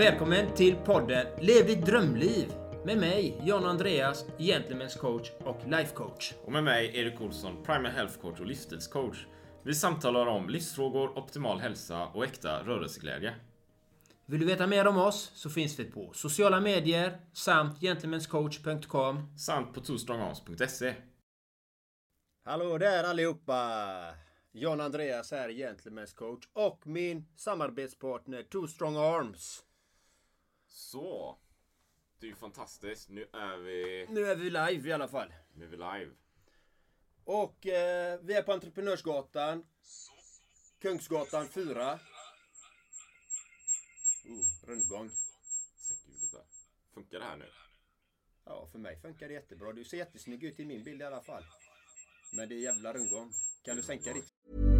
Välkommen till podden Lev ditt drömliv med mig, John Andreas, Gentlemen's coach och life coach. Och med mig, Erik Olsson, Primal Health Coach och livsstilscoach. Vi samtalar om livsfrågor, optimal hälsa och äkta rörelseglädje. Vill du veta mer om oss så finns vi på sociala medier samt gentlemanscoach.com. Samt på twostrongarms.se. Hallå där allihopa! John Andreas här, Gentlemen's coach och min samarbetspartner Two Strong Arms. Så. Det är ju fantastiskt. Nu är vi... Nu är vi live i alla fall. Nu är vi live. Och eh, vi är på Entreprenörsgatan. Kungsgatan 4. Oh, rundgång. Sänk ljudet där. Funkar det här nu? Ja, för mig funkar det jättebra. Du ser jättesnygg ut i min bild i alla fall. Men det är jävla rundgång. Kan du sänka ditt?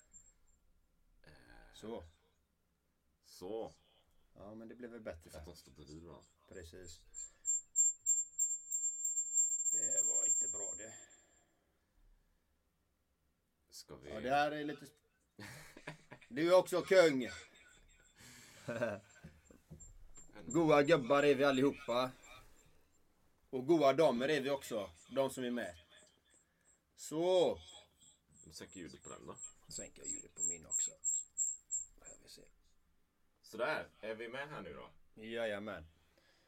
Så. Så. Ja, men det blev väl bättre. Står bredvid varandra. Precis. Det var inte bra det. Ska vi... Ja, det här är lite... Du är också kung! Goa gubbar är vi allihopa. Och goa damer är vi också. De som är med. Så. Sänk ljudet på den då. Sänker ljudet på min också. Sådär. Är vi med här nu då? Jajamän.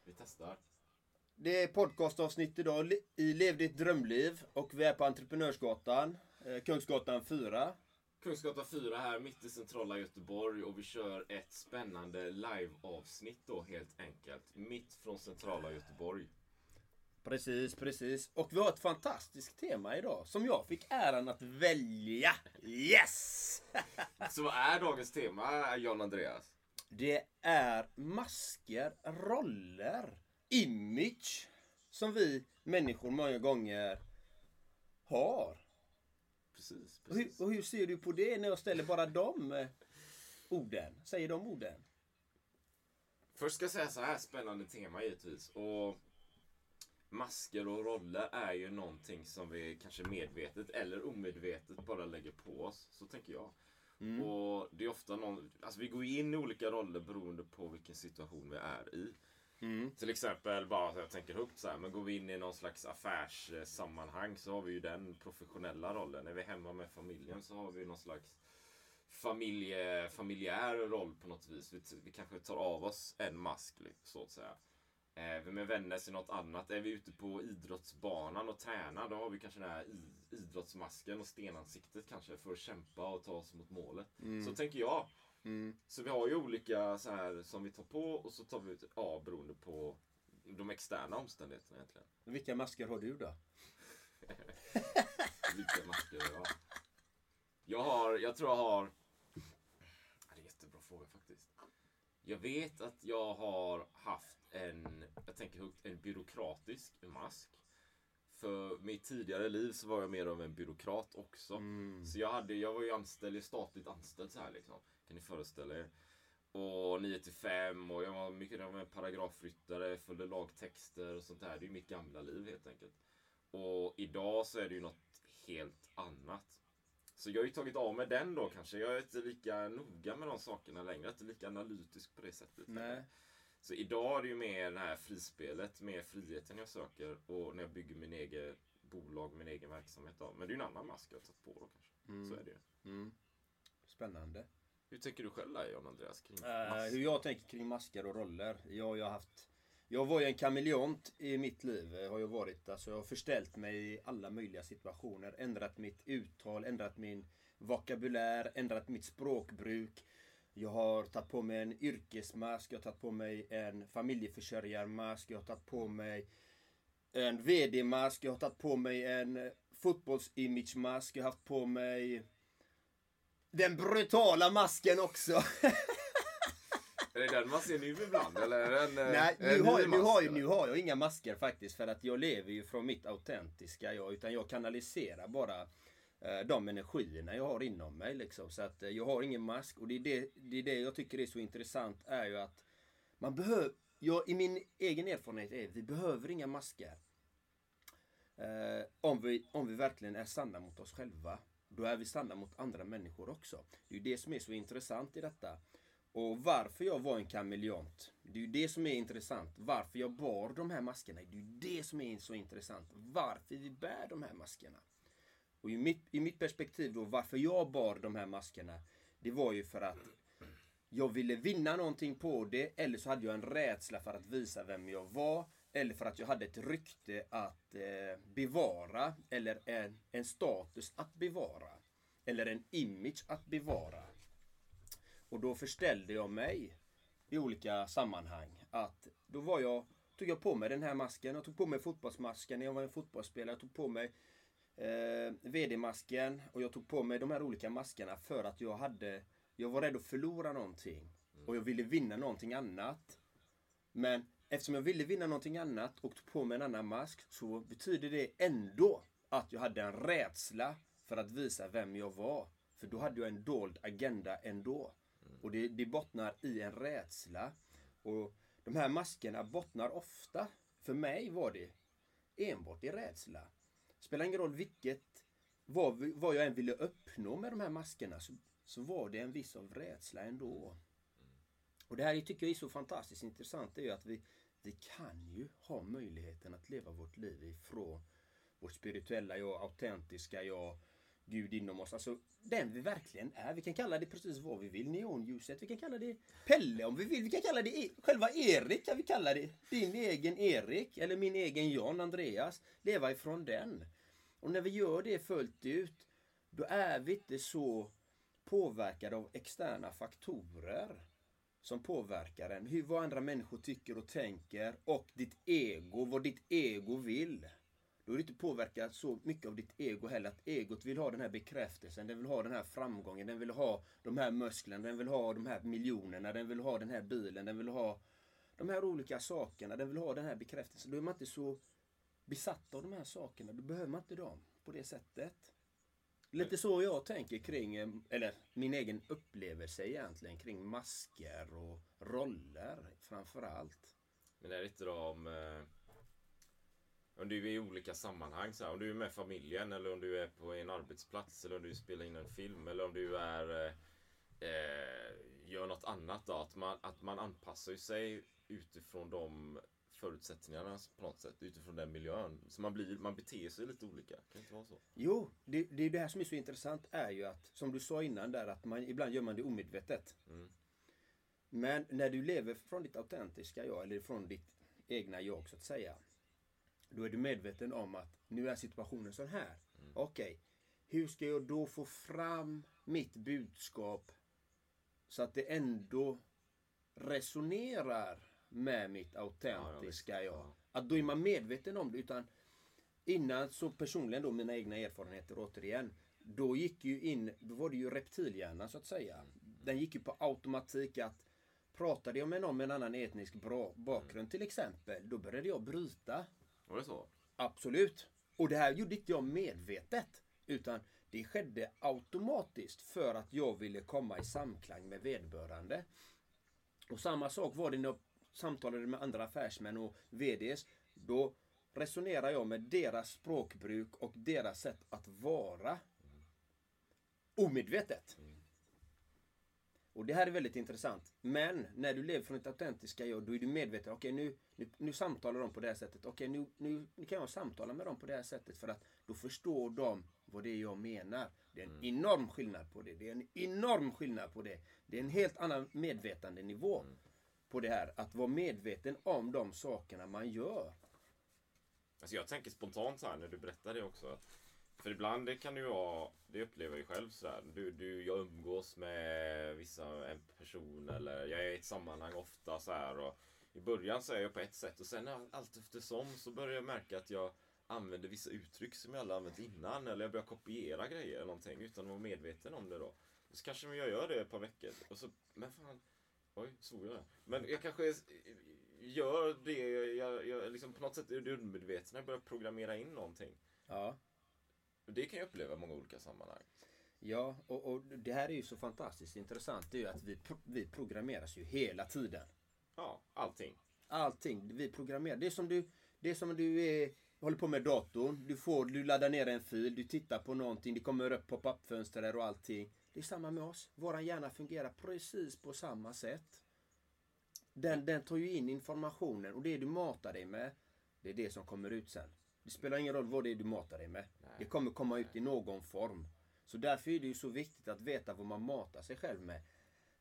Vi testar. Det är podcastavsnitt idag i Lev ditt drömliv. Och vi är på Entreprenörsgatan. Eh, Kungsgatan 4. Kungsgatan 4 här, mitt i centrala Göteborg och vi kör ett spännande live-avsnitt då helt enkelt. Mitt från centrala Göteborg. Precis, precis. Och vi har ett fantastiskt tema idag. Som jag fick äran att välja. Yes! Så vad är dagens tema, John Andreas? Det är masker, roller, image. Som vi människor många gånger har. Precis, Och hur, precis. och hur ser du på det när jag ställer bara de eh, orden? Säger de orden? Först ska jag säga så här, spännande tema givetvis. Och masker och roller är ju någonting som vi kanske medvetet eller omedvetet bara lägger på oss. Så tänker jag. Och det är ofta någon, alltså vi går in i olika roller beroende på vilken situation vi är i. Till exempel, bara jag tänker högt så här, men går vi in i någon slags affärssammanhang så har vi ju den professionella rollen. Är vi hemma med familjen så har vi någon slags familje, familjär roll på något vis. Vi, vi kanske tar av oss en mask så att säga. Är vi med vänner så är något annat. Är vi ute på idrottsbanan och tränar då har vi kanske den här i- idrottsmasken och stenansiktet kanske för att kämpa och ta oss mot målet. Så tänker jag. Så vi har ju olika så här som vi tar på och så tar vi ut av beroende på de externa omständigheterna egentligen. Vilka masker har du då? Vilka masker jag har. Jag har, jag tror jag har... Ja, Det är en jättebra fråga faktiskt. Jag vet att jag har haft en, jag tänker högt, en byråkratisk mask. För mitt tidigare liv så var jag mer av en byråkrat också. Så jag, hade, jag var ju anställd, statligt anställd så här liksom. Kan ni föreställa er? Och 9 till 5 och jag var mycket av en paragrafryttare, följde lagtexter och sånt där. Det är ju mitt gamla liv helt enkelt. Och idag så är det ju något helt annat. Så jag har ju tagit av mig den då kanske. Jag är inte lika noga med de sakerna längre. Jag är inte lika analytisk på det sättet. Nej. Så idag är det ju mer det här frispelet, mer friheten jag söker och när jag bygger min egen bolag, min egen verksamhet. Då. Men det är ju en annan mask jag har tagit på då kanske. Så är det ju. Mm. Spännande. Hur tänker du själv där John Andreas? Kring Eh, hur jag tänker kring masker och roller. Jag, jag har haft... Jag var ju en kameleont i mitt liv. eh, Har jag varit. Alltså, jag har förställt mig i alla möjliga situationer. Ändrat mitt uttal, ändrat min vokabulär, ändrat mitt språkbruk. Jag har tagit på mig en yrkesmask, jag har tagit på mig en familjeförsörjarmask, jag har tagit på mig en VD-mask, jag har tagit på mig en fotbollsimage-mask, jag har haft på mig den brutala masken också. Är det den man ser nu ibland? Eller en, eh, Nej, nu har, jag- nu, har, jag- nu har jag inga masker faktiskt för att jag lever ju från mitt autentiska jag. Utan jag kanaliserar bara Eh, de energierna jag har inom mig. Liksom. Så att eh, jag har ingen mask. Och det är det, det är det jag tycker är så intressant är ju att man behöver, jag, i min egen erfarenhet är vi behöver inga masker. Eh, om, vi, om vi verkligen är sanna mot oss själva. Då är vi sanna mot andra människor också. Det är ju det som är så intressant i detta. Och varför jag var en kameleont. Det är ju det som är intressant. Varför jag bar de här maskerna. Det är ju det som är så intressant. Varför vi bär de här maskerna. Och i mitt, i mitt perspektiv då, varför jag bar de här maskerna. Det var ju för att jag ville vinna någonting på det. Eller så hade jag en rädsla för att visa vem jag var. Eller för att jag hade ett rykte att eh, bevara. Eller en, en status att bevara. Eller en image att bevara. Och då förställde jag mig i olika sammanhang. Att då var jag, tog jag på mig den här masken. Jag tog på mig fotbollsmasken när jag var en fotbollsspelare. Jag tog på mig eh, VD-masken. Och jag tog på mig de här olika maskerna för att jag hade Jag var rädd att förlora någonting. Och jag ville vinna någonting annat. Men eftersom jag ville vinna någonting annat och tog på mig en annan mask så betyder det ändå att jag hade en rädsla för att visa vem jag var. För då hade jag en dold agenda ändå. Och det, det bottnar i en rädsla. Och de här maskerna bottnar ofta, för mig var det enbart i rädsla. Spelar ingen roll vilket, vad, vad jag än ville uppnå med de här maskerna så, så var det en viss av rädsla ändå. Och det här tycker jag är så fantastiskt intressant. Det är ju att vi, vi kan ju ha möjligheten att leva vårt liv ifrån vårt spirituella jag, autentiska jag, Gud inom oss. Alltså den vi verkligen är. Vi kan kalla det precis vad vi vill. Neonljuset. Vi kan kalla det Pelle om vi vill. Vi kan kalla det e- själva Erik. Kan vi kalla det. Din egen Erik. Eller min egen Jan Andreas. Leva ifrån den. Och när vi gör det fullt ut. Då är vi inte så påverkade av externa faktorer som påverkar en. Hur, vad andra människor tycker och tänker och ditt ego, vad ditt ego vill. Då är du inte påverkad så mycket av ditt ego heller. Att egot vill ha den här bekräftelsen, den vill ha den här framgången, den vill ha de här musklerna, den vill ha de här miljonerna, den vill ha den här bilen, den vill ha de här olika sakerna, den vill ha den här bekräftelsen. Då är man inte så besatt av de här sakerna. Då behöver man inte dem på det sättet. Lite så jag tänker kring, eh, eller min egen upplevelse egentligen kring masker och roller framförallt. Men är det inte då om... Eh, om du är i olika sammanhang, så här, om du är med familjen eller om du är på en arbetsplats eller om du spelar in en film eller om du är... Eh, eh, gör något annat då. Att man, att man anpassar sig utifrån de förutsättningarna på något sätt. Utifrån den miljön. Så man, blir, man beter sig lite olika. Kan det inte vara så? Jo, det, det är det här som är så intressant är ju att, som du sa innan där, att man, ibland gör man det omedvetet. Mm. Men när du lever från ditt autentiska jag, eller från ditt egna jag så att säga. Då är du medveten om att nu är situationen sån här. Okej, hur ska jag då få fram mitt budskap så att det ändå resonerar med mitt autentiska jag. Att då är man medveten om det. Utan innan så personligen då mina egna erfarenheter återigen. Då gick ju in, då var det ju reptilhjärnan så att säga. Den gick ju på automatik att Pratade jag med någon med en annan etnisk bra bakgrund till exempel, då började jag bryta. Var det så? Absolut. Och det här gjorde inte jag medvetet. Utan det skedde automatiskt för att jag ville komma i samklang med vederbörande. Och samma sak var det när jag samtalade med andra affärsmän och VDs. Då resonerar jag med deras språkbruk och deras sätt att vara. omedvetet. Och det här är väldigt intressant. Men när du lever från ett autentiska jag, då är du medveten. Okej, nu, nu, nu samtalar de på det här sättet. Okej, nu, nu, nu kan jag samtala med dem på det här sättet för att då förstår de vad det är jag menar. Det är en Mm. enorm skillnad på det. Det är en enorm skillnad på det. Det är en helt annan medvetandenivå Mm på det här. Att vara medveten om de sakerna man gör. Alltså jag tänker spontant här när du berättar det också. För ibland det kan det ju vara, det upplever jag ju själv sådär. Du, du, jag umgås med vissa en person eller jag är i ett sammanhang ofta så här och I början så är jag på ett sätt och sen allt eftersom så börjar jag märka att jag använder vissa uttryck som jag aldrig använt innan eller jag börjar kopiera grejer eller någonting utan att vara medveten om det då. Så kanske jag gör det ett par veckor och så, men fan, oj, svor jag? Men jag kanske gör det, jag, jag liksom på något sätt är det undermedvetna, jag börjar programmera in någonting. Ja. Det kan jag uppleva i många olika sammanhang. Ja, och, och det här är ju så fantastiskt intressant. Det är ju att vi, vi programmeras ju hela tiden. Ja, allting. Allting. Vi programmerar. Det är som du, det är som du är, håller på med datorn. Du, får, du laddar ner en fil, du tittar på någonting, det kommer upp pop-up-fönster och allting. Det är samma med oss. Våran hjärna fungerar precis på samma sätt. Den, den tar ju in informationen och det du matar dig med, det är det som kommer ut sen. Det spelar ingen roll vad det är du matar dig med. Det kommer komma ut i någon form. Så därför är det ju så viktigt att veta vad man matar sig själv med.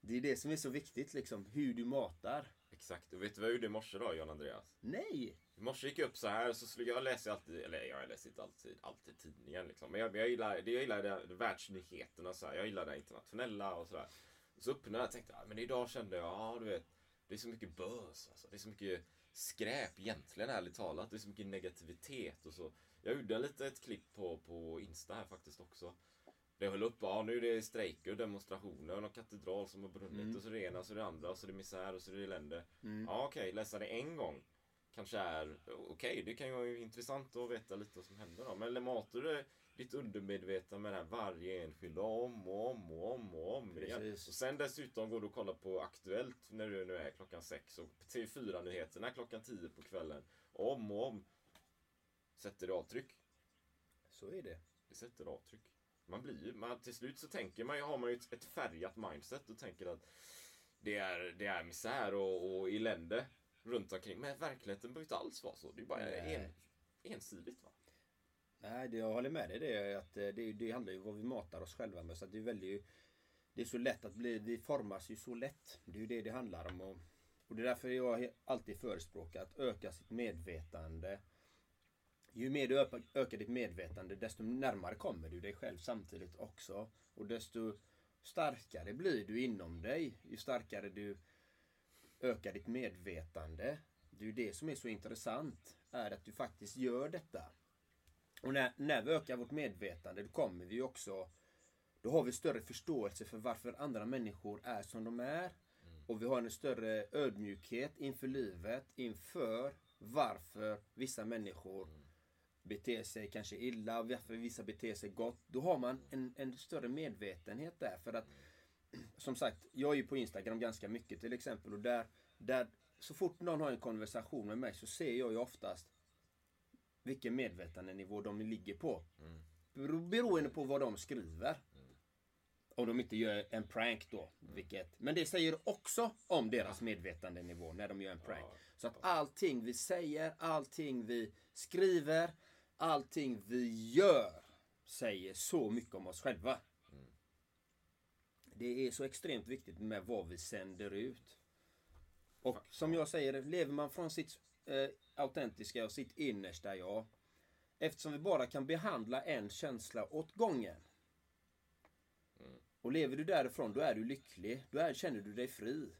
Det är det som är så viktigt, liksom, hur du matar. Exakt. Och vet du vad jag gjorde i morse då, John Andreas? Nej! I morse gick jag upp så här så skulle jag läsa alltid, eller jag läser inte alltid, alltid tidningen liksom. Men jag, jag gillar, det jag gillar det, det världsnyheterna så här. Jag gillar det internationella och sådär. Så öppnade jag och tänkte, ja, men idag kände jag, ja du vet, det är så mycket bös alltså. Det är så mycket skräp egentligen ärligt talat. Det är så mycket negativitet och så. Jag gjorde lite ett klipp på, på Insta här faktiskt också. Det höll upp, ja nu är det strejker och demonstrationer och någon katedral som har brunnit och så är det ena så det andra och så är det misär och så är det elände. Ja okej, läsa det en gång kanske är okej, det kan ju vara intressant att veta lite vad som händer då. Men matar du ditt undermedvetna med det här varje enskild om och om och om och om igen. Precis. Och sen dessutom går du och kollar på Aktuellt när du nu är klockan sex och TV4-nyheterna klockan tio på kvällen. Om och om. Sätter det avtryck? Så är det. Det sätter avtryck. Man blir ju, man, till slut så tänker man ju, har man ju ett, ett färgat mindset och tänker att det är, det är misär och, och elände runt omkring. Men verkligheten behöver inte alls vara så. Det är bara en, ensidigt va? Nej, det, jag håller med dig. Det, är att eh, det, det handlar ju om vad vi matar oss själva med. Så det är väldigt, det är så lätt att bli, vi formas ju så lätt. Det är ju det det handlar om. Och, och det är därför jag alltid förespråkar att öka sitt medvetande. Ju mer du ökar, ditt medvetande desto närmare kommer du dig själv samtidigt också. Och desto starkare blir du inom dig. Ju starkare du ökar ditt medvetande. Det är ju det som är så intressant. Är att du faktiskt gör detta. Och när, när vi ökar vårt medvetande då kommer vi ju också Då har vi större förståelse för varför andra människor är som de är. Och vi har en större ödmjukhet inför livet, inför varför vissa människor beter sig kanske illa och varför vissa beter sig gott. Då har man en, en större medvetenhet där. För att som sagt, jag är ju på Instagram ganska mycket till exempel och där, där så fort någon har en konversation med mig så ser jag ju oftast vilken medvetandenivå de ligger på. Bero- Beroende på vad de skriver. Om de inte gör en prank då. Vilket, men det säger också om deras medvetandenivå när de gör en prank. Så att allting vi säger, allting vi skriver, allting vi gör säger så mycket om oss själva. Det är så extremt viktigt med vad vi sänder ut. Och som jag säger, lever man från sitt eh, autentiska och sitt innersta jag. Eftersom vi bara kan behandla en känsla åt gången. Och lever du därifrån, då är du lycklig. Då är, känner du dig fri.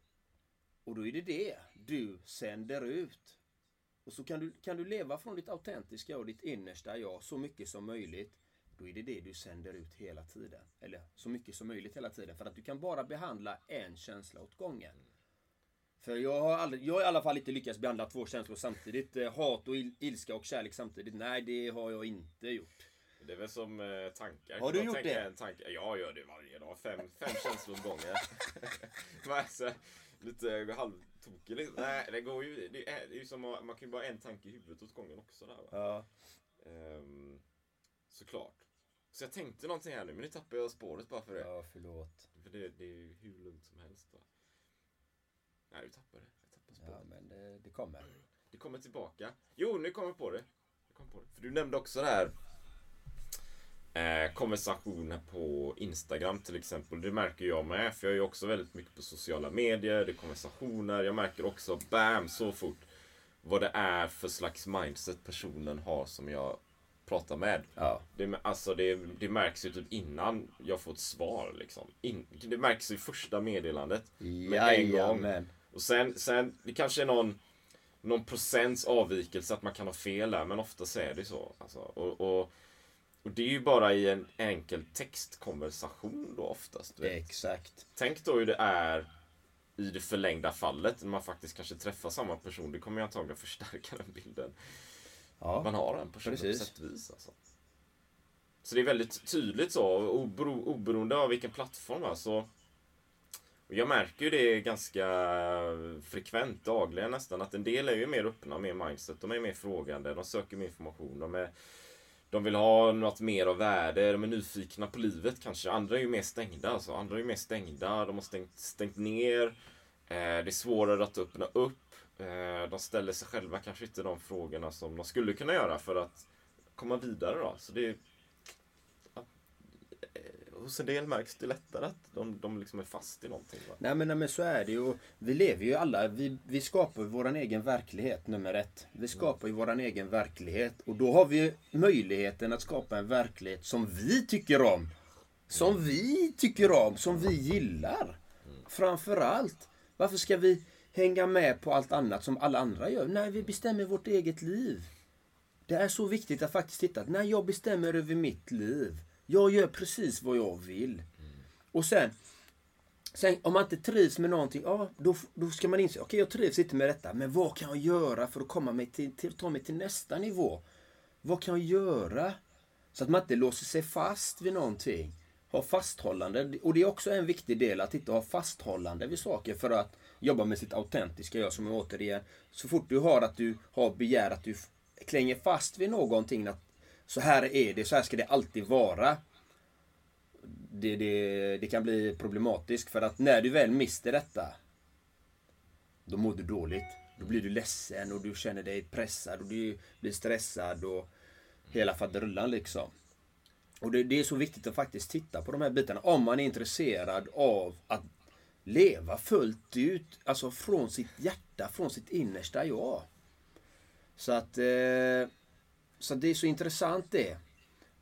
Och då är det det du sänder ut. Och så kan du, kan du leva från ditt autentiska och ditt innersta jag så mycket som möjligt. Då är det det du sänder ut hela tiden. Eller så mycket som möjligt hela tiden. För att du kan bara behandla en känsla åt gången. För jag har, aldrig, jag har i alla fall inte lyckats behandla två känslor samtidigt. Eh, Hat och il, ilska och kärlek samtidigt. Nej, det har jag inte gjort. Det är väl som eh, tankar. Har du man gjort det? En tanke? Jag gör det varje dag. Fem, fem känslor åt gången. Man är så halvtokig. liksom. Nej, det går ju. Det är, det är ju som man kan ju bara ha en tanke i huvudet åt gången också. Där, va? Ja. Ehm, såklart. Så jag tänkte någonting här nu, men nu tappar jag spåret bara för det. Ja, förlåt. För det, det är ju hur lugnt som helst. Va? Nej, du tappade det. Jag tappade spåret. Ja, men det, det kommer. Det kommer tillbaka. Jo, nu kommer jag på det. Jag kom på det. För du nämnde också det här eh, konversationer på Instagram till exempel. Det märker jag med. För jag är ju också väldigt mycket på sociala medier. Det är konversationer. Jag märker också, bam, så fort vad det är för slags mindset personen har som jag pratar med. Ja. Det, alltså det, det märks ju typ innan jag får ett svar. Liksom. In, det märks i första meddelandet. Med en gång. Och sen, sen, det kanske är någon, någon procents avvikelse att man kan ha fel där, men oftast är det så. Alltså, och, och, och det är ju bara i en enkel textkonversation då oftast. Exakt. Tänk då hur det är i det förlängda fallet när man faktiskt kanske träffar samma person. Det kommer ju antagligen förstärka den bilden Ja. man har en person på precis. sätt och vis. Alltså. Så det är väldigt tydligt så, obero, oberoende av vilken plattform. Alltså. Och jag märker ju det ganska frekvent, dagligen nästan, att en del är ju mer öppna, mer mindset. De är mer frågande, de söker mer information. De, är, de vill ha något mer av värde, de är nyfikna på livet kanske. Andra är ju mer stängda. Alltså. Andra är ju mer stängda, de har stängt, stängt ner. Eh, det är svårare att öppna upp. Eh, de ställer sig själva kanske inte de frågorna som de skulle kunna göra för att komma vidare. Då. Så det, ja, hos en del märks det lättare att de, de liksom är fast i någonting. Va? Nej men, nej men så är det ju. Vi lever ju alla, vi, vi skapar ju våran egen verklighet nummer ett. Vi skapar ju våran egen verklighet. Och då har vi möjligheten att skapa en verklighet som vi tycker om. Som vi tycker om, som vi gillar. Framförallt. Varför ska vi hänga med på allt annat som alla andra gör? Nej, vi bestämmer vårt eget liv. Det är så viktigt att faktiskt titta. När jag bestämmer över mitt liv. Jag gör precis vad jag vill. Och sen, sen om man inte trivs med någonting, ja, då, då ska man inse, okej jag trivs inte med detta, men vad kan jag göra för att komma mig till, till, ta mig till nästa nivå? Vad kan jag göra? Så att man inte låser sig fast vid någonting. Ha fasthållande. Och det är också en viktig del att inte ha fasthållande vid saker för att jobba med sitt autentiska jag som är återigen. Så fort du har att du har begär att du klänger fast vid någonting. Att så här är det, så här ska det alltid vara. Det, det, det kan bli problematiskt för att när du väl mister detta. Då mår du dåligt. Då blir du ledsen och du känner dig pressad och du blir stressad och hela faderullan liksom. Och det, det är så viktigt att faktiskt titta på de här bitarna om man är intresserad av att leva fullt ut, alltså från sitt hjärta, från sitt innersta jag. Så att, eh, så det är så intressant det.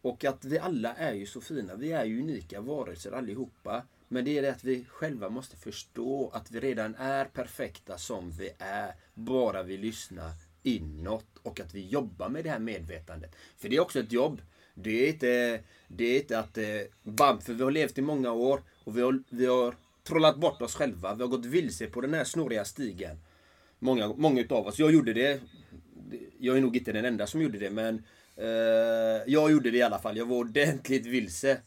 Och att vi alla är ju så fina. Vi är ju unika varelser allihopa. Men det är det att vi själva måste förstå att vi redan är perfekta som vi är. Bara vi lyssnar inåt och att vi jobbar med det här medvetandet. För det är också ett jobb. Det är inte, det är inte att eh, bam, för vi har levt i många år och vi har, vi har trollat bort oss själva. Vi har gått vilse på den här snåriga stigen. Många, många utav oss. Jag gjorde det. Jag är nog inte den enda som gjorde det men eh, jag gjorde det i alla fall. Jag var ordentligt vilse.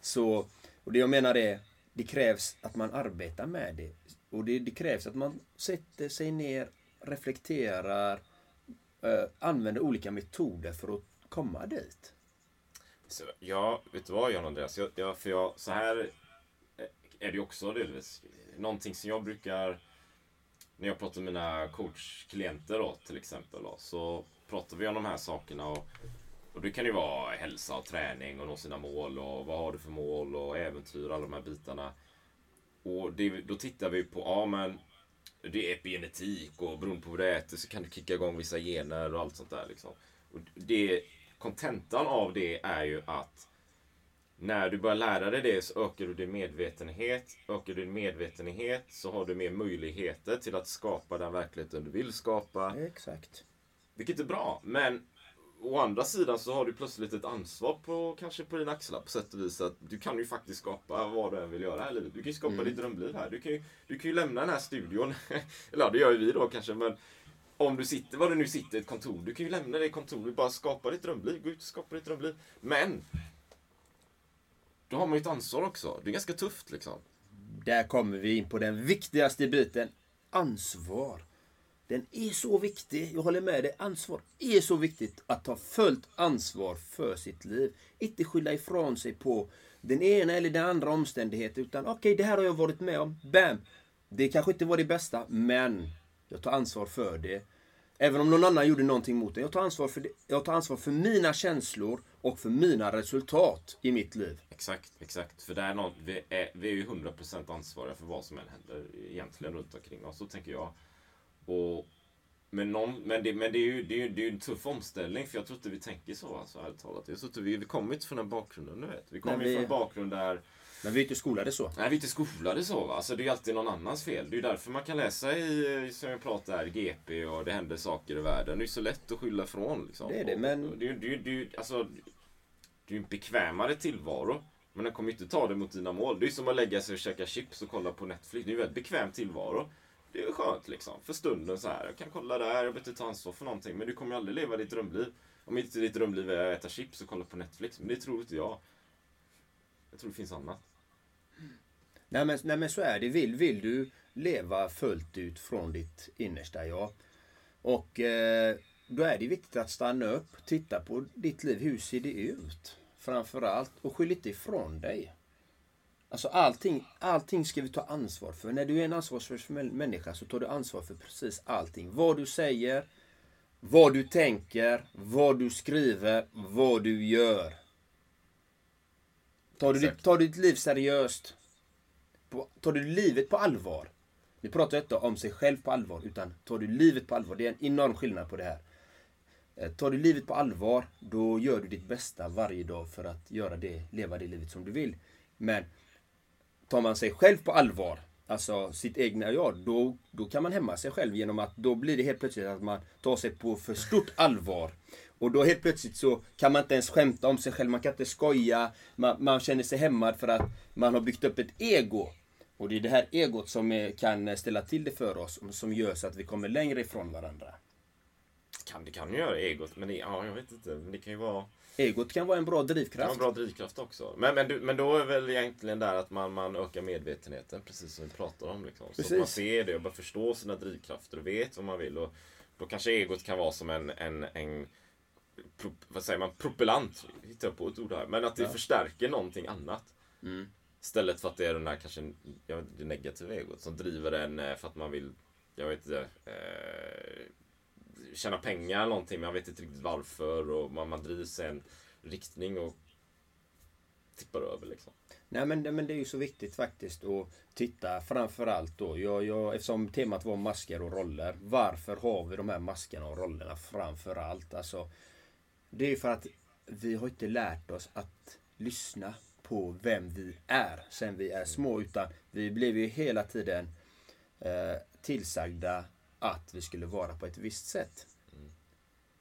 Så, och det jag menar är, det krävs att man arbetar med det. Och det, det krävs att man sätter sig ner, reflekterar, eh, använder olika metoder för att komma dit. Så, ja, vet du vad John Andreas? Jag, jag, för jag, så här eh, är det ju också delvis. Någonting som jag brukar, när jag pratar med mina coachklienter då till exempel, då, så pratar vi om de här sakerna. Och, och det kan ju vara hälsa och träning och nå sina mål och vad har du för mål och äventyr, alla de här bitarna. Och det, då tittar vi på, ja men det är epigenetik och beroende på vad du äter så kan du kicka igång vissa gener och allt sånt där liksom. Och det, kontentan av det är ju att när du börjar lära dig det så ökar du din medvetenhet. Ökar du din medvetenhet så har du mer möjligheter till att skapa den verkligheten du vill skapa. Exakt. Vilket är bra. Men å andra sidan så har du plötsligt ett ansvar på kanske på dina axlar på sätt och vis. Att du kan ju faktiskt skapa vad du än vill göra här i livet. Du kan ju skapa ditt drömliv här. Du kan, ju, du kan ju lämna den här studion. Eller ja, det gör ju vi då kanske. Men om du sitter, var du nu sitter ett kontor. Du kan ju lämna det kontoret bara skapa ditt drömliv. Gå ut och skapa ditt drömliv. Men då har man ju ett ansvar också. Det är ganska tufft liksom. Där kommer vi in på den viktigaste biten. Ansvar. Den är så viktig. Jag håller med dig. Ansvar är så viktigt. Att ta fullt ansvar för sitt liv. Inte skylla ifrån sig på den ena eller den andra omständigheten. Utan okej, okay, det här har jag varit med om. Bam! Det kanske inte var det bästa, men jag tar ansvar för det. Även om någon annan gjorde någonting mot det. Jag tar ansvar för, det. Jag tar ansvar för mina känslor och för mina resultat i mitt liv. Exakt, exakt. För det är något, vi, är, vi är ju 100% ansvariga för vad som än händer egentligen runt omkring oss. Så tänker jag. Och, men, någon, men, det, men det, är ju, det, är ju, det är en tuff omställning för jag tror inte vi tänker så alltså, ärligt talat. Jag tror inte vi, vi kommer inte från den bakgrunden, du vet. Vi kommer vi... från en bakgrund där men vi är inte skolade så. Nej, vi är inte skolade så. Va? Alltså, det är ju alltid någon annans fel. Det är ju därför man kan läsa i, som jag pratade här, GP och det händer saker i världen. Det är så lätt att skylla ifrån. Liksom. Det är det, men... Det är ju det är, alltså, det är en bekvämare tillvaro. Men den kommer ju inte ta det mot dina mål. Det är som att lägga sig och käka chips och kolla på Netflix. Det är ju en väldigt bekväm tillvaro. Det är ju skönt liksom. För stunden så här. Jag kan kolla där, jag behöver inte ta ansvar för någonting. Men du kommer ju aldrig leva ditt drömliv. Om inte ditt drömliv är att äta chips och kolla på Netflix. Men det tror inte jag. Jag tror det finns annat. Nej men, nej men så är det. Vill, vill du leva fullt ut från ditt innersta jag. Och eh, då är det viktigt att stanna upp, titta på ditt liv. Hur ser det ut? Framförallt. Och skyll inte ifrån dig. Alltså allting, allting ska vi ta ansvar för. När du är en ansvarsfull människa så tar du ansvar för precis allting. Vad du säger, vad du tänker, vad du skriver, vad du gör. Tar du, ditt, tar du ditt liv seriöst på, tar du livet på allvar. Nu pratar jag inte om sig själv på allvar, utan tar du livet på allvar. Det är en enorm skillnad på det här. Eh, tar du livet på allvar, då gör du ditt bästa varje dag för att göra det, leva det livet som du vill. Men tar man sig själv på allvar, alltså sitt egna jag, då, då kan man hämma sig själv genom att då blir det helt plötsligt att man tar sig på för stort allvar. Och då helt plötsligt så kan man inte ens skämta om sig själv, man kan inte skoja, man, man känner sig hämmad för att man har byggt upp ett ego. Och det är det här egot som eh, kan eh, ställa till det för oss, som gör så att vi kommer längre ifrån varandra. Kan, det kan ju göra egot, men det, ja, jag vet inte. Men det kan ju vara... Egot kan vara en bra drivkraft. en bra drivkraft också. Men, men, men då är väl egentligen där att man, man ökar medvetenheten, precis som vi pratar om. Liksom. Så att man ser det och bara förstår sina drivkrafter och vet vad man vill. Och då kanske egot kan vara som en, en, en pro, vad säger man, propellant. Hittar jag på ett ord här. Men att det ja. förstärker någonting annat. Mm. Istället för att det är den där kanske jag vet, det negativa egot som driver en eh, för att man vill, jag vet inte, eh, tjäna pengar eller någonting men jag vet inte riktigt varför och man, man drivs i en riktning och tippar över liksom. Nej men, men det är ju så viktigt faktiskt att titta framförallt då. Jag, jag, eftersom temat var masker och roller. Varför har vi de här maskerna och rollerna framförallt? Alltså, det är ju för att vi har inte lärt oss att lyssna på vem vi är sen vi är små. Utan vi blev ju hela tiden eh, tillsagda att vi skulle vara på ett visst sätt.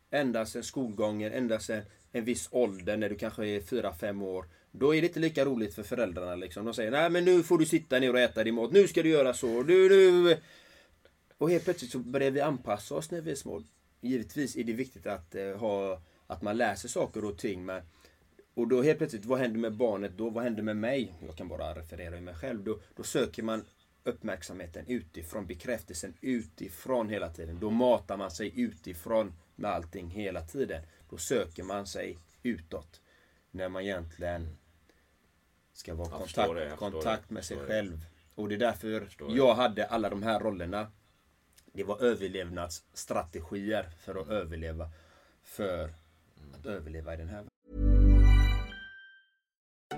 Ända sedan skolgången, ända sedan en viss ålder, när du kanske är 4-5 år. Då är det inte lika roligt för föräldrarna. Liksom. De säger nej men nu får du sitta ner och äta din mat. Nu ska du göra så. Du, du. Och helt plötsligt så börjar vi anpassa oss när vi är små. Givetvis är det viktigt att, eh, ha, att man läser saker och ting. Men och då helt plötsligt, vad händer med barnet då? Vad händer med mig? Jag kan bara referera i mig själv. Då, då söker man uppmärksamheten utifrån, bekräftelsen utifrån hela tiden. Då matar man sig utifrån med allting hela tiden. Då söker man sig utåt. När man egentligen ska vara kontakt, det, kontakt med sig själv. Och det är därför jag, jag hade alla de här rollerna. Det var överlevnadsstrategier för att överleva. För att överleva i den här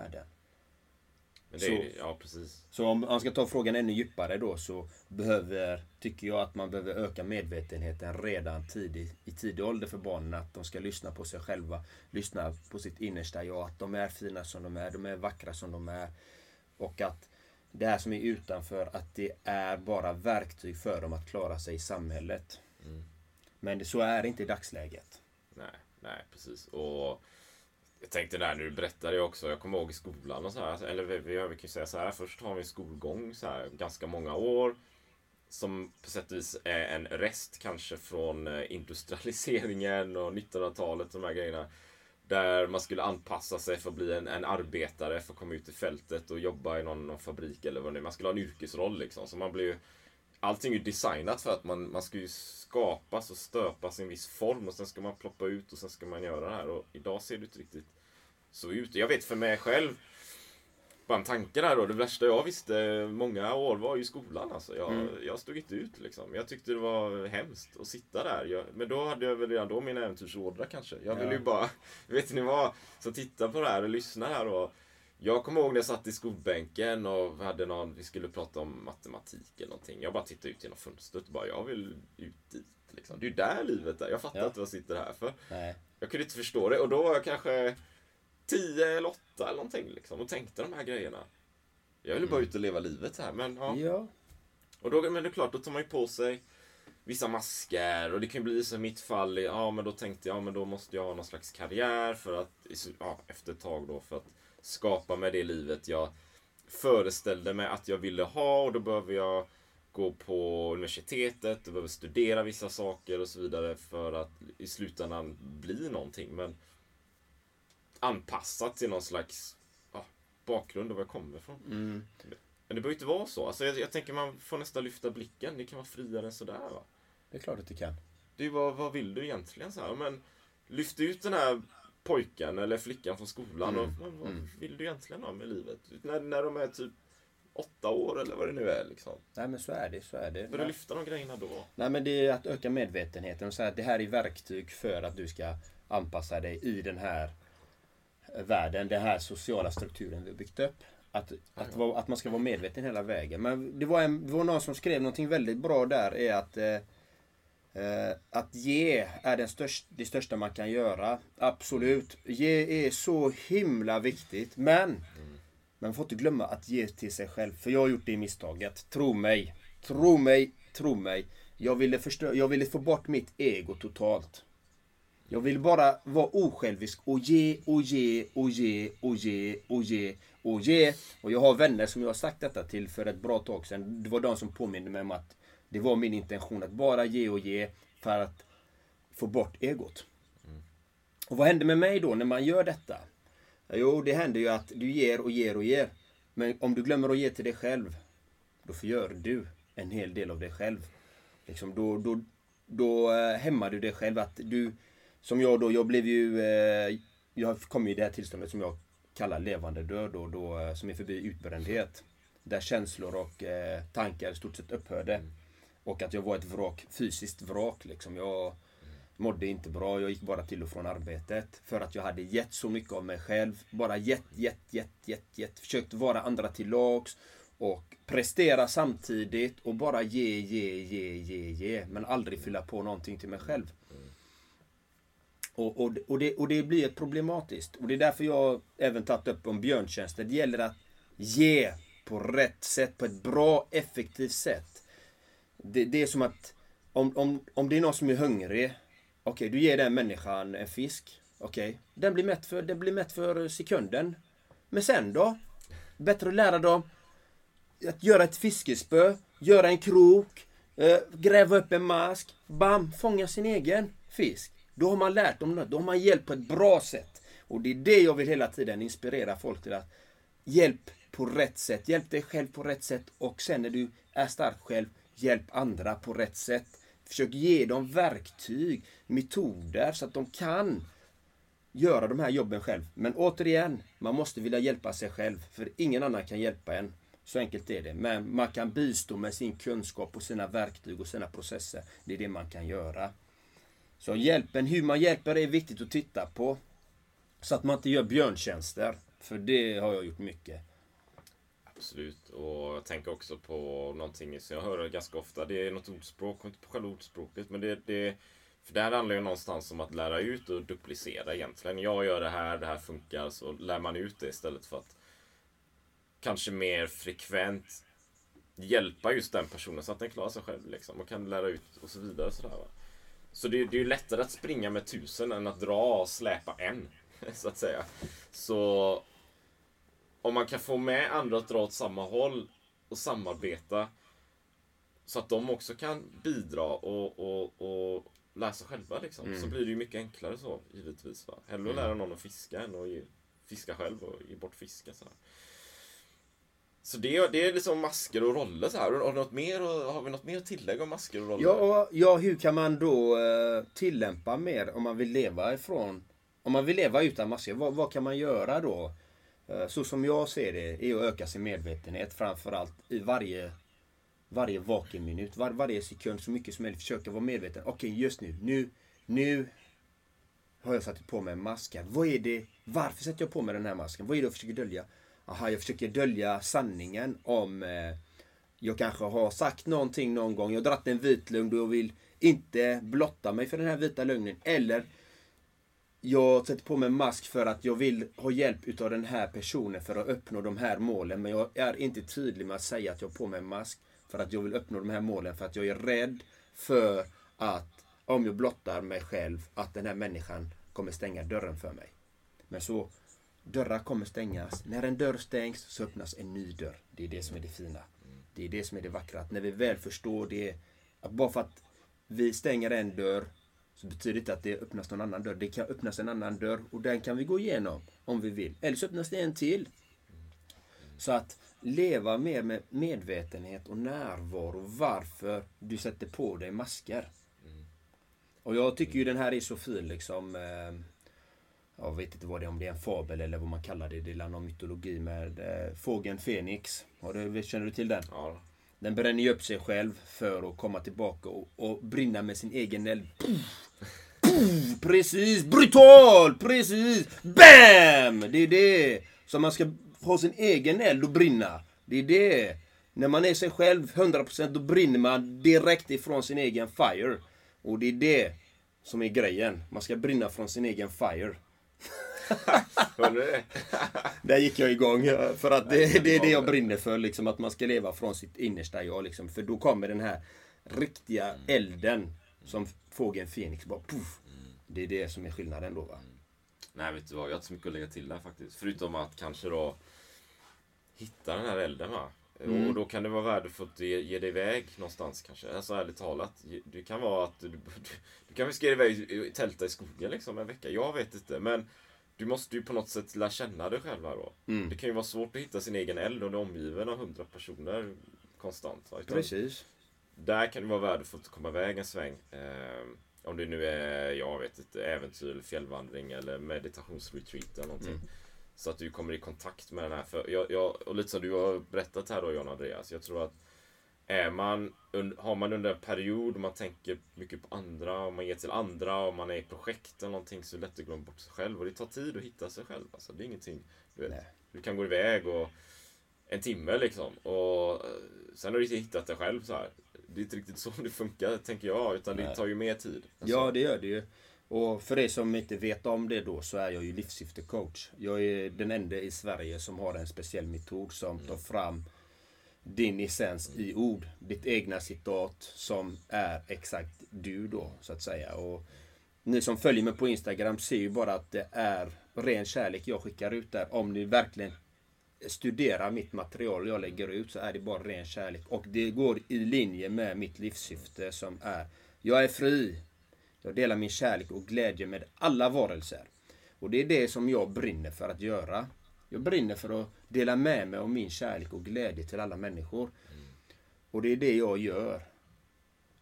Världen. Men det är, ja, precis. Så om man ska ta frågan ännu djupare då så behöver, tycker jag att man behöver öka medvetenheten redan tidigt, i tidig ålder för barnen. Att de ska lyssna på sig själva, lyssna på sitt innersta jag. Att de är fina som de är, de är vackra som de är. Och att det här som är utanför, att det är bara verktyg för dem att klara sig i samhället. Men det, så är det inte i dagsläget. Nej, nej precis. Och jag tänkte där när du berättade jag också, jag kommer ihåg i skolan och så här, eller vi, vi, vi kan ju säga så här, först har vi en skolgång så här ganska många år. Som på sätt och vis är en rest kanske från eh, industrialiseringen och 1900-talet, och de här grejerna. Där man skulle anpassa sig för att bli en, en arbetare, för att komma ut i fältet och jobba i någon, någon fabrik eller vad det är. Man skulle ha en yrkesroll liksom. Så man blir ju, allting är ju designat för att man, man ska ju skapas och stöpas i en viss form och sen ska man ploppa ut och sen ska man göra det här. Och idag ser det inte riktigt så ut. Jag vet för mig själv, bara en tanke där då. Det värsta jag visste många år var ju skolan alltså. Jag, jag stod inte ut liksom. Jag tyckte det var hemskt att sitta där. Jag, men då hade jag väl redan då min äventyrsådra kanske. Jag ville ju bara, vet ni vad? Så titta på det här och lyssna här och jag kommer ihåg när jag satt i skolbänken och hade någon, vi skulle prata om matematik eller någonting. Jag bara tittade ut genom fönstret och bara, jag vill ut dit. Liksom. Det är ju där livet är. Jag fattar Ja. inte vad jag sitter här för. Nej. Jag kunde inte förstå det och då var jag kanske 10 eller 8 eller någonting liksom och tänkte de här grejerna. Jag ville bara ut och leva livet här men ja. Ja. Och då, men det är klart, då tar man ju på sig vissa masker och det kan bli som i mitt fall, ja men då tänkte jag, ja men då måste jag ha någon slags karriär för att, ja, efter ett tag då, för att skapa mig det livet jag föreställde mig att jag ville ha och då behöver jag gå på universitetet, jag behöver studera vissa saker och så vidare för att i slutändan bli någonting. Men anpassat till någon slags ja, bakgrund och var jag kommer ifrån. Men det behöver inte vara så. Alltså jag, jag tänker man får nästan lyfta blicken. Det kan vara friare än sådär va. Det är klart att det kan. Det är vad, vad vill du egentligen? Så här, men lyft ut den här pojken eller flickan från skolan. Och, vad, vad vill du egentligen ha med livet? När, när de är typ åtta år eller vad det nu är. Liksom. Nej men så är det, så är det. Börja lyfta de grejerna då. Nej men det är att öka medvetenheten och säga att det här är verktyg för att du ska anpassa dig i den här världen, den här sociala strukturen vi har byggt upp. Att, att, att man ska vara medveten hela vägen. Men det var, en, det var någon som skrev någonting väldigt bra där är att eh, Eh, att ge är den största, det största man kan göra. Absolut. Ge är så himla viktigt. Men man får inte glömma att ge till sig själv. För jag har gjort det misstaget. Tro mig. Tro mig. Tro mig. Jag ville, förstö- jag ville få bort mitt ego totalt. Jag vill bara vara osjälvisk och ge och ge och ge och ge och ge och ge. Och jag har vänner som jag har sagt detta till för ett bra tag sedan. Det var de som påminde mig om att det var min intention att bara ge och ge för att få bort egot. Och vad händer med mig då när man gör detta? Jo, det händer ju att du ger och ger och ger. Men om du glömmer att ge till dig själv, då förgör du en hel del av dig själv. Liksom då, då, då eh, hämmar du dig själv. Att du, som jag då, jag blev ju... Eh, jag kom ju i det här tillståndet som jag kallar levande död då, då, eh, som är förbi utbrändhet. Där känslor och tankar i stort sett upphörde. Mm. Och att jag var ett vrak, fysiskt vrak liksom. Jag mådde inte bra, jag gick bara till och från arbetet. För att jag hade gett så mycket av mig själv. Bara gett, gett, gett, gett, gett. Försökt vara andra till lags. Och prestera samtidigt och bara ge, ge, ge, ge, ge. Men aldrig fylla på någonting till mig själv. Och, och, och, det, och det blir problematiskt. Och det är därför jag även tagit upp om björntjänster. Det gäller att ge på rätt sätt, på ett bra, effektivt sätt. Det, det är som att om, om, om det är någon som är hungrig. Okej, du ger den människan en fisk. Okej, den, blir mätt för, den blir mätt för sekunden. Men sen då? Bättre att lära dem att göra ett fiskespö, göra en krok, eh, gräva upp en mask, bam, fånga sin egen fisk. Då har man lärt dem något, då har man hjälpt på ett bra sätt. Och det är det jag vill hela tiden inspirera folk till att hjälp på rätt sätt, hjälp dig själv på rätt sätt och sen när du är stark själv, hjälp andra på rätt sätt. Försök ge dem verktyg, metoder så att de kan göra de här jobben själv. Men återigen, man måste vilja hjälpa sig själv. För ingen annan kan hjälpa en. Så enkelt är det. Men man kan bistå med sin kunskap och sina verktyg och sina processer. Det är det man kan göra. Så hjälpen, hur man hjälper är viktigt att titta på. Så att man inte gör björntjänster. För det har jag gjort mycket. Absolut. Och jag tänker också på någonting som jag hör ganska ofta. Det är något ordspråk, inte på själva ordspråket, men det, det för det här handlar ju någonstans om att lära ut och duplicera egentligen. Jag gör det här, det här funkar, så lär man ut det istället för att kanske mer frekvent hjälpa just den personen så att den klarar sig själv liksom och kan lära ut och så vidare. Så, där, va? så det, det är ju lättare att springa med tusen än att dra och släpa en. Så att säga. Så om man kan få med andra att dra åt samma håll och samarbeta så att de också kan bidra och, och, och läsa själva liksom. Mm. Så blir det ju mycket enklare så givetvis. Va? Hellre att lära någon att fiska än att ge, fiska själv och ge bort fiska. Så, här. så det, det är liksom masker och roller så här. Har, något mer, har vi något mer att tillägga om masker och roller? Ja, ja, hur kan man då eh, tillämpa mer om man vill leva ifrån... Om man vill leva utan masker, vad, vad kan man göra då? Eh, så som jag ser det, är att öka sin medvetenhet framförallt i varje, varje vaken minut, var, varje sekund, så mycket som möjligt. Försöka vara medveten. Okej, just nu, nu, nu har jag satt på mig masken. Vad är det, varför sätter jag på mig den här masken? Vad är det jag försöker dölja? Aha, jag försöker dölja sanningen om eh, jag kanske har sagt någonting någon gång. Jag har dratt en vit lögn och jag vill inte blotta mig för den här vita lögnen. Eller jag sätter på mig mask för att jag vill ha hjälp utav den här personen för att uppnå de här målen. Men jag är inte tydlig med att säga att jag har på mig mask för att jag vill uppnå de här målen. För att jag är rädd för att om jag blottar mig själv att den här människan kommer stänga dörren för mig. Men så, dörrar kommer stängas. När en dörr stängs så öppnas en ny dörr. Det är det som är det fina. Det är det som är det vackra. Att när vi väl förstår det, att bara för att vi stänger en dörr så betyder det inte att det öppnas någon annan dörr. Det kan öppnas en annan dörr och den kan vi gå igenom om vi vill. Eller så öppnas det en till. Så att leva mer med medvetenhet och närvaro varför du sätter på dig masker. Och jag tycker ju den här är så fin liksom. Eh, jag vet inte vad det är, om det är en fabel eller vad man kallar det. Det är någon mytologi med eh, fågeln Fenix. Känner du till den? Ja, den bränner ju upp sig själv för att komma tillbaka och, och brinna med sin egen eld. Puff! Puff! Precis! Brutal! Precis! BAM! Det är det! Så man ska ha sin egen eld och brinna. Det är det. När man är sig själv 100% då brinner man direkt ifrån sin egen fire. Och det är det som är grejen. Man ska brinna från sin egen fire. Där gick jag igång. För att det, det är det jag brinner för. Liksom, att man ska leva från sitt innersta jag. Liksom, för då kommer den här riktiga elden. Som fågeln Fenix bara puff. Det är det som är skillnaden då va. Nej, vet du vad? Jag har inte så mycket att lägga till där faktiskt. Förutom att kanske då hitta den här elden va. Mm. Och då kan det vara värdefullt att ge, ge dig iväg någonstans kanske. Alltså ärligt talat. Det kan vara att du, du, du kan ska iväg tälta i skogen liksom en vecka. Jag vet inte. Men du måste ju på något sätt lära känna dig själv här då. Mm. Det kan ju vara svårt att hitta sin egen eld och du är omgiven av hundra personer konstant. Utan Precis. där kan det vara värdefullt att komma iväg en sväng. Eh, om det nu är, jag vet inte, äventyr, fjällvandring eller meditationsretreat eller någonting. Mm. Så att du kommer i kontakt med den här. För jag, jag, och lite som du har berättat här då John Andreas. Jag tror att är man, har man under en period och man tänker mycket på andra och man ger till andra och man är i projekt eller någonting så är det lätt att glömma bort sig själv. Och det tar tid att hitta sig själv. Alltså, det är ingenting, du vet. Du kan gå iväg och en timme liksom. Och eh, sen har du inte hittat dig själv så här. Det är inte riktigt så det funkar, tänker jag. Utan det Nej. tar ju mer tid. Alltså, Ja, det gör det ju. Och för er som inte vet om det då så är jag ju livssyftecoach. Jag är den enda i Sverige som har en speciell metod som tar fram din essens i ord. Ditt egna citat som är exakt du då, så att säga. Och ni som följer mig på Instagram ser ju bara att det är ren kärlek jag skickar ut där. Om ni verkligen studerar mitt material jag lägger ut så är det bara ren kärlek. Och det går i linje med mitt livssyfte som är Jag är fri. Jag delar min kärlek och glädje med alla varelser. Och det är det som jag brinner för att göra. Jag brinner för att dela med mig av min kärlek och glädje till alla människor. Och det är det jag gör.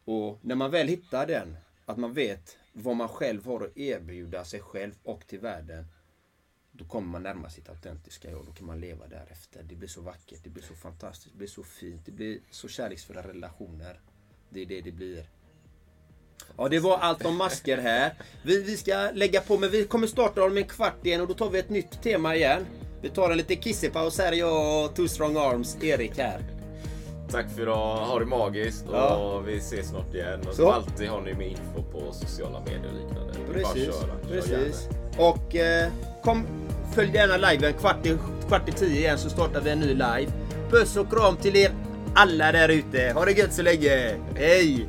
Och när man väl hittar den att man vet vad man själv har att erbjuda sig själv och till världen. Då kommer man närma sitt autentiska jag. Då kan man leva därefter. Det blir så vackert, det blir så fantastiskt, det blir så fint. Det blir så kärleksfulla relationer. Det är det det blir. Ja, det var allt om masker här. Vi, vi ska lägga på, men vi kommer starta om en kvart igen och då tar vi ett nytt tema igen. Vi tar en lite kissepaus här, jag och Two Strong Arms, Erik här. Tack för idag. Ha det magiskt och Ja. vi ses snart igen. Och Så. alltid har ni med info på sociala medier och liknande. Är bara Precis, köra. Kör precis. gärna. Och eh, kom, följ gärna liven kvart i, kvart i tio igen så startar vi en ny live. Puss och kram till er alla där ute. Ha det gött så länge. Hej!